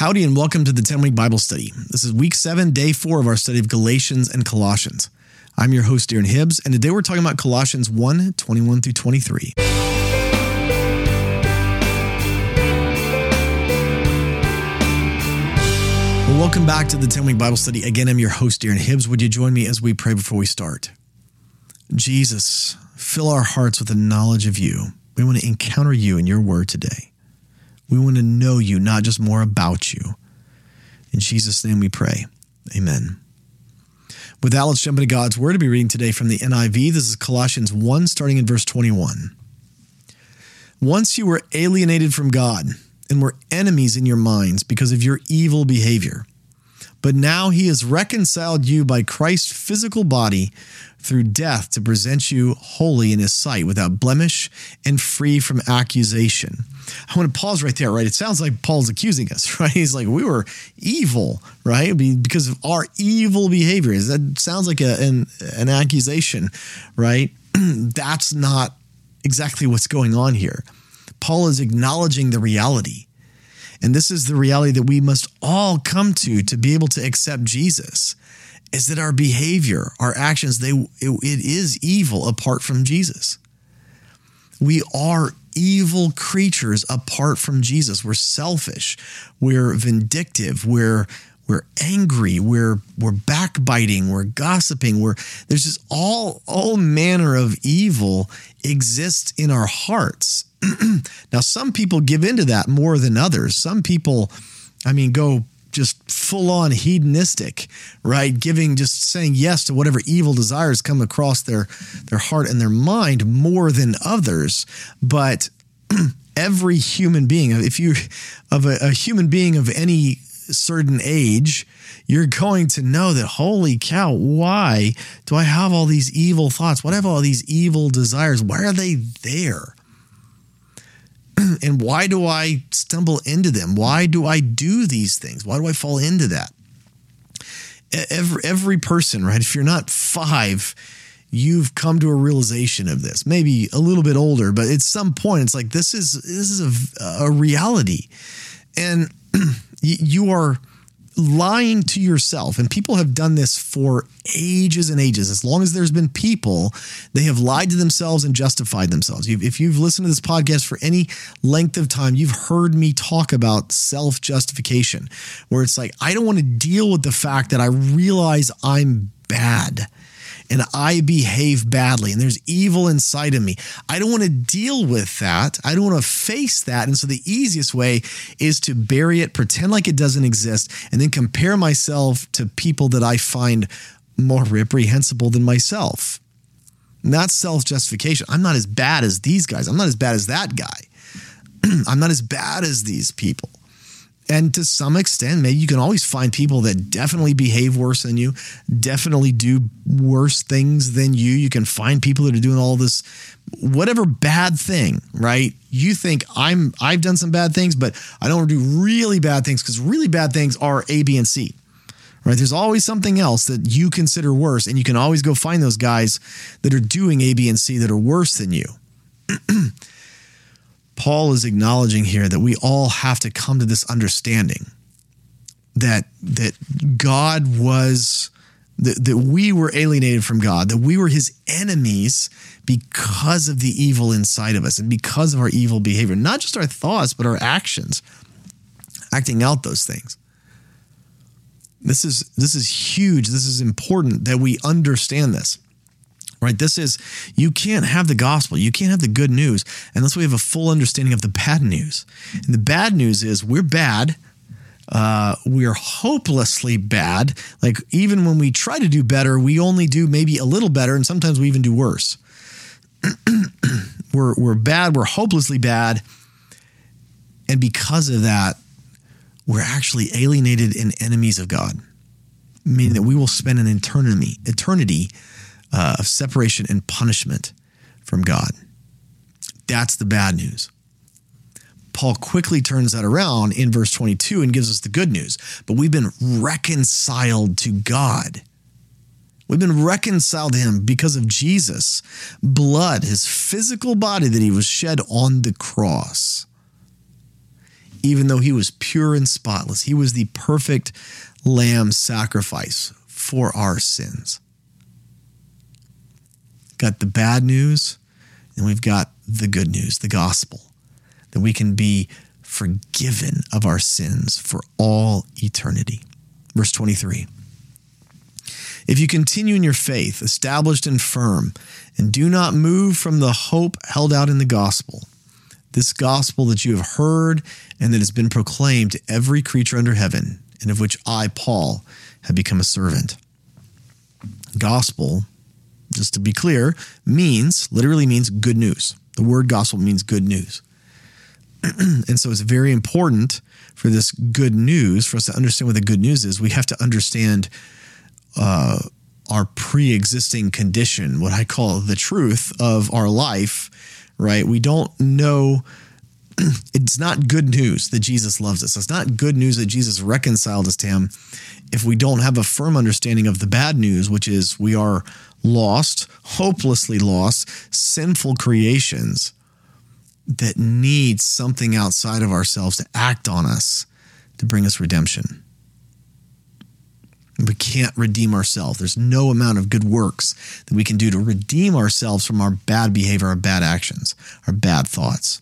Howdy, and welcome to the 10 week Bible study. This is week seven, day four of our study of Galatians and Colossians. I'm your host, Darren Hibbs, and today we're talking about Colossians 1 21 through 23. Well, welcome back to the 10 week Bible study. Again, I'm your host, Darren Hibbs. Would you join me as we pray before we start? Jesus, fill our hearts with the knowledge of you. We want to encounter you in your word today. We want to know you, not just more about you. In Jesus' name we pray. Amen. With that, let's jump into God's word to be reading today from the NIV. This is Colossians 1, starting in verse 21. Once you were alienated from God and were enemies in your minds because of your evil behavior. But now he has reconciled you by Christ's physical body through death to present you holy in his sight without blemish and free from accusation. I want to pause right there, right? It sounds like Paul's accusing us, right? He's like, we were evil, right? Because of our evil behaviors. That sounds like a, an, an accusation, right? That's not exactly what's going on here. Paul is acknowledging the reality. And this is the reality that we must all come to to be able to accept Jesus is that our behavior, our actions, they it, it is evil apart from Jesus. We are evil creatures apart from Jesus. We're selfish, we're vindictive, we're we're angry, we're we're backbiting, we're gossiping, we're there's just all all manner of evil exists in our hearts. now some people give into that more than others. Some people I mean go just full on hedonistic, right? Giving, just saying yes to whatever evil desires come across their, their heart and their mind more than others. But every human being, if you, of a, a human being of any certain age, you're going to know that, holy cow, why do I have all these evil thoughts? I have all these evil desires? Why are they there? and why do I stumble into them? Why do I do these things? Why do I fall into that? Every, every person, right? If you're not five, you've come to a realization of this. Maybe a little bit older, but at some point, it's like this is this is a, a reality, and you are lying to yourself. And people have done this for ages and ages. As long as there's been people, they have lied to themselves and justified themselves. If you've listened to this podcast for any length of time, you've heard me talk about self justification, where it's like, I don't want to deal with the fact that I realize I'm bad and I behave badly and there's evil inside of me. I don't want to deal with that. I don't want to face that. And so the easiest way is to bury it, pretend like it doesn't exist, and then compare myself to people that I find more reprehensible than myself. And that's self justification. I'm not as bad as these guys. I'm not as bad as that guy. I'm not as bad as these people. And to some extent, maybe you can always find people that definitely behave worse than you, definitely do worse things than you. You can find people that are doing all this whatever bad thing, right? You think I'm I've done some bad things, but I don't want to do really bad things because really bad things are A, B, and C. Right? There's always something else that you consider worse, and you can always go find those guys that are doing A, B, and C that are worse than you. Paul is acknowledging here that we all have to come to this understanding that that God was that, that we were alienated from God, that we were his enemies because of the evil inside of us and because of our evil behavior, not just our thoughts, but our actions, acting out those things. This is this is huge. This is important that we understand this right? This is, you can't have the gospel, you can't have the good news unless we have a full understanding of the bad news. And the bad news is we're bad. Uh, we're hopelessly bad. Like, even when we try to do better, we only do maybe a little better, and sometimes we even do worse. we're, we're bad, we're hopelessly bad. And because of that, we're actually alienated and enemies of God, meaning that we will spend an eternity, eternity uh, of separation and punishment from God. That's the bad news. Paul quickly turns that around in verse 22 and gives us the good news. But we've been reconciled to God. We've been reconciled to him because of Jesus' blood, his physical body that he was shed on the cross. even though he was pure and spotless. He was the perfect lamb sacrifice for our sins. Got the bad news, and we've got the good news, the gospel, that we can be forgiven of our sins for all eternity. Verse 23. If you continue in your faith, established and firm, and do not move from the hope held out in the gospel, this gospel that you have heard and that has been proclaimed to every creature under heaven, and of which I, Paul, have become a servant. Gospel, just to be clear, means, literally means good news. The word gospel means good news. and so it's very important for this good news, for us to understand what the good news is, we have to understand uh, our pre existing condition, what I call the truth of our life, right? We don't know. It's not good news that Jesus loves us. It's not good news that Jesus reconciled us to him if we don't have a firm understanding of the bad news, which is we are lost, hopelessly lost, sinful creations that need something outside of ourselves to act on us to bring us redemption. We can't redeem ourselves. There's no amount of good works that we can do to redeem ourselves from our bad behavior, our bad actions, our bad thoughts.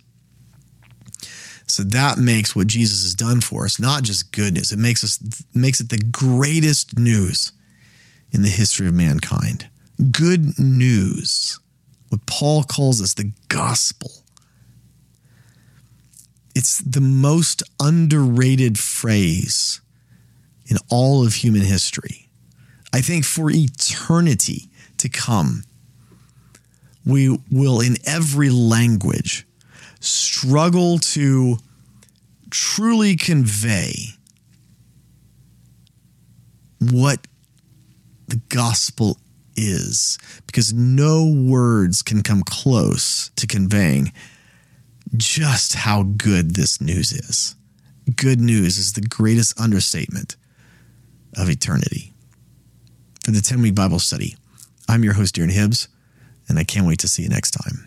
So that makes what Jesus has done for us not just good news. It makes us makes it the greatest news in the history of mankind. Good news. What Paul calls us the gospel. It's the most underrated phrase in all of human history. I think for eternity to come, we will, in every language, struggle to truly convey what the gospel is, because no words can come close to conveying just how good this news is. Good news is the greatest understatement of eternity. For the 10 week Bible study, I'm your host, Darren Hibbs, and I can't wait to see you next time.